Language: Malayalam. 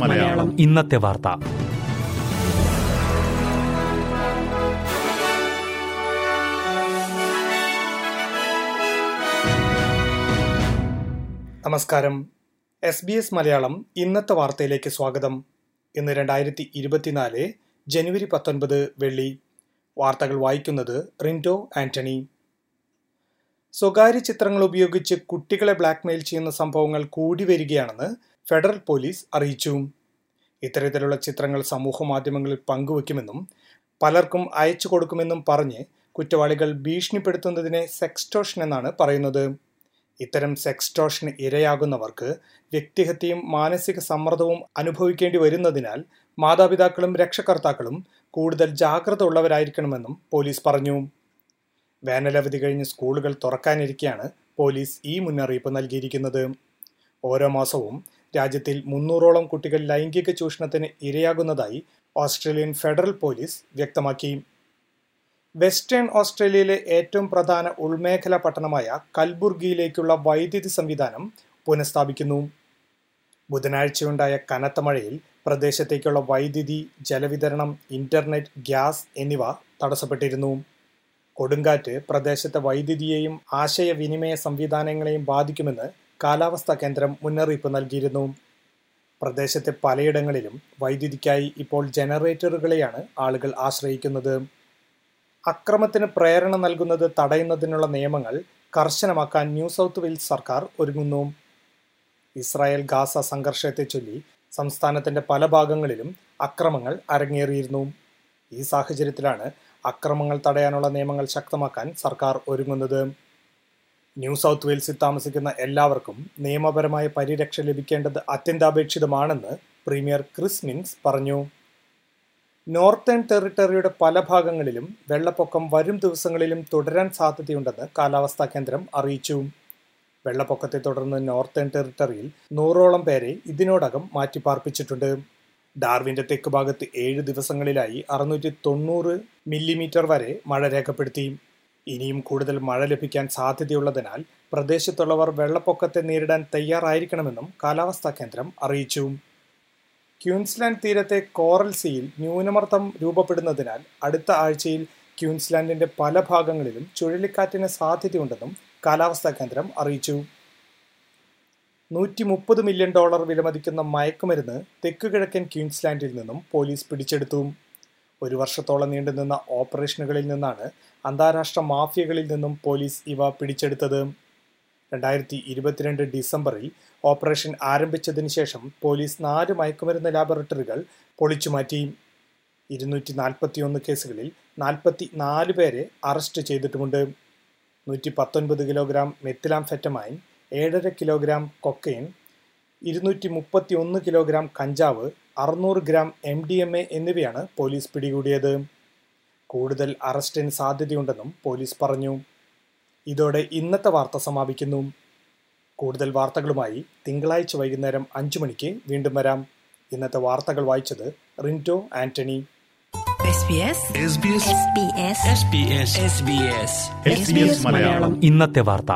മലയാളം. ഇന്നത്തെ വാർത്ത. നമസ്കാരം. എസ് ബി എസ് മലയാളം ഇന്നത്തെ വാർത്തയിലേക്ക് സ്വാഗതം. ഇന്ന് രണ്ടായിരത്തി ഇരുപത്തിനാല് ജനുവരി പത്തൊൻപത് വെള്ളി. വാർത്തകൾ വായിക്കുന്നത് റിൻഡോ ആന്റണി. സ്വകാര്യ ചിത്രങ്ങൾ ഉപയോഗിച്ച് കുട്ടികളെ ബ്ലാക്ക്മെയിൽ ചെയ്യുന്ന സംഭവങ്ങൾ കൂടി വരികയാണെന്ന് ഫെഡറൽ പോലീസ് അറിയിച്ചു. ഇത്തരത്തിലുള്ള ചിത്രങ്ങൾ സമൂഹ മാധ്യമങ്ങളിൽ പങ്കുവെക്കുമെന്നും പലർക്കും അയച്ചു കൊടുക്കുമെന്നും പറഞ്ഞ് കുറ്റവാളികൾ ഭീഷണിപ്പെടുത്തുന്നതിനെ സെക്സ്റ്റോഷൻ എന്നാണ് പറയുന്നത്. ഇത്തരം സെക്സ്റ്റോഷന് ഇരയാകുന്നവർക്ക് വ്യക്തിഹത്യയും മാനസിക സമ്മർദ്ദവും അനുഭവിക്കേണ്ടി വരുന്നതിനാൽ മാതാപിതാക്കളും രക്ഷകർത്താക്കളും കൂടുതൽ ജാഗ്രത ഉള്ളവരായിരിക്കണമെന്നും പോലീസ് പറഞ്ഞു. വേനലവധി കഴിഞ്ഞ് സ്കൂളുകൾ തുറക്കാനിരിക്കെയാണ് പോലീസ് ഈ മുന്നറിയിപ്പ് നൽകിയിരിക്കുന്നത്. ഓരോ മാസവും രാജ്യത്തിൽ മുന്നൂറോളം കുട്ടികൾ ലൈംഗിക ചൂഷണത്തിന് ഇരയാകുന്നതായി ഓസ്ട്രേലിയൻ ഫെഡറൽ പോലീസ് വ്യക്തമാക്കി. വെസ്റ്റേൺ ഓസ്ട്രേലിയയിലെ ഏറ്റവും പ്രധാന ഉൾമേഖലാ പട്ടണമായ കൽബുർഗിയിലേക്കുള്ള വൈദ്യുതി സംവിധാനം പുനഃസ്ഥാപിക്കുന്നു. ബുധനാഴ്ചയുണ്ടായ കനത്ത മഴയിൽ പ്രദേശത്തേക്കുള്ള വൈദ്യുതി ജലവിതരണം ഇന്റർനെറ്റ് ഗ്യാസ് എന്നിവ തടസ്സപ്പെട്ടിരുന്നു. കൊടുങ്കാറ്റ് പ്രദേശത്തെ വൈദ്യുതിയെയും ആശയവിനിമയ സംവിധാനങ്ങളെയും ബാധിക്കുമെന്ന് കാലാവസ്ഥാ കേന്ദ്രം മുന്നറിയിപ്പ് നൽകിയിരുന്നു. പ്രദേശത്തെ പലയിടങ്ങളിലും വൈദ്യുതിക്കായി ഇപ്പോൾ ജനറേറ്ററുകളെയാണ് ആളുകൾ ആശ്രയിക്കുന്നത്. അക്രമത്തിന് പ്രേരണ നൽകുന്നത് തടയുന്നതിനുള്ള നിയമങ്ങൾ കർശനമാക്കാൻ ന്യൂ സൗത്ത് വെയിൽസ് സർക്കാർ ഒരുങ്ങുന്നു. ഇസ്രായേൽ ഗാസ സംഘർഷത്തെ ചൊല്ലി സംസ്ഥാനത്തിന്റെ പല ഭാഗങ്ങളിലും അക്രമങ്ങൾ അരങ്ങേറിയിരുന്നു. ഈ സാഹചര്യത്തിലാണ് അക്രമങ്ങൾ തടയാനുള്ള നിയമങ്ങൾ ശക്തമാക്കാൻ സർക്കാർ ഒരുങ്ങുന്നത്. ന്യൂ സൗത്ത് വെയിൽസിൽ താമസിക്കുന്ന എല്ലാവർക്കും നിയമപരമായ പരിരക്ഷ ലഭിക്കേണ്ടത് അത്യന്താപേക്ഷിതമാണെന്ന് പ്രീമിയർ ക്രിസ് മിൻസ് പറഞ്ഞു. നോർത്തേൺ ടെറിട്ടറിയുടെ പല ഭാഗങ്ങളിലും വെള്ളപ്പൊക്കം വരും ദിവസങ്ങളിലും തുടരാൻ സാധ്യതയുണ്ടെന്ന് കാലാവസ്ഥാ കേന്ദ്രം അറിയിച്ചു. വെള്ളപ്പൊക്കത്തെ തുടർന്ന് നോർത്തേൺ ടെറിട്ടറിയിൽ നൂറോളം പേരെ ഇതിനോടകം മാറ്റിപ്പാർപ്പിച്ചിട്ടുണ്ട്. ഡാർവിന്റെ തെക്ക് ഭാഗത്ത് ഏഴ് ദിവസങ്ങളിലായി അറുന്നൂറ്റി തൊണ്ണൂറ് മില്ലിമീറ്റർ വരെ മഴ രേഖപ്പെടുത്തി. ഇനിയും കൂടുതൽ മഴ ലഭിക്കാൻ സാധ്യതയുള്ളതിനാൽ പ്രദേശത്തുള്ളവർ വെള്ളപ്പൊക്കത്തെ നേരിടാൻ തയ്യാറായിരിക്കണമെന്നും കാലാവസ്ഥാ കേന്ദ്രം അറിയിച്ചു. ക്യൂൻസ്ലാൻഡ് തീരത്തെ കോറൽ സീയിൽ ന്യൂനമർദ്ദം രൂപപ്പെടുന്നതിനാൽ അടുത്ത ആഴ്ചയിൽ ക്യൂൻസ്ലാൻഡിന്റെ പല ഭാഗങ്ങളിലും ചുഴലിക്കാറ്റിന് സാധ്യതയുണ്ടെന്നും കാലാവസ്ഥാ കേന്ദ്രം അറിയിച്ചു. നൂറ്റി മുപ്പത് മില്യൺ ഡോളർ വിലമതിക്കുന്ന മയക്കുമരുന്ന് തെക്ക് കിഴക്കൻ ക്യൂൻസ്ലാൻഡിൽ നിന്നും പോലീസ് പിടിച്ചെടുത്തു. ഒരു വർഷത്തോളം നീണ്ടുനിന്ന ഓപ്പറേഷനുകളിൽ നിന്നാണ് അന്താരാഷ്ട്ര മാഫിയകളിൽ നിന്നും പോലീസ് ഇവ പിടിച്ചെടുത്തത്. രണ്ടായിരത്തി ഇരുപത്തിരണ്ട് ഡിസംബറിൽ ഓപ്പറേഷൻ ആരംഭിച്ചതിന് ശേഷം പോലീസ് നാല് മയക്കുമരുന്ന് ലാബറട്ടറികൾ പൊളിച്ചുമാറ്റി. ഇരുന്നൂറ്റി നാൽപ്പത്തിയൊന്ന് കേസുകളിൽ നാൽപ്പത്തി നാല് പേരെ അറസ്റ്റ് ചെയ്തിട്ടുമുണ്ട്. നൂറ്റി പത്തൊൻപത് കിലോഗ്രാം മെത്തിലാംഫെറ്റമൈൻ ഏഴര കിലോഗ്രാം കൊക്കൈൻ ഇരുന്നൂറ്റി മുപ്പത്തി ഒന്ന് കിലോഗ്രാം കഞ്ചാവ് അറുന്നൂറ് gram M D M A എന്നിവയാണ് പോലീസ് പിടികൂടിയത്. കൂടുതൽ അറസ്റ്റിന് സാധ്യതയുണ്ടെന്നും പോലീസ് പറഞ്ഞു. ഇതോടെ ഇന്നത്തെ വാർത്ത സമാപിക്കുന്നു. കൂടുതൽ വാർത്തകളുമായി തിങ്കളാഴ്ച വൈകുന്നേരം അഞ്ചു മണിക്ക് വീണ്ടും വരാം. ഇന്നത്തെ വാർത്തകൾ വായിച്ചത് Rinto Antony. SBS SBS SBS SBS SBS Malayalam. ഇന്നത്തെ വാർത്ത.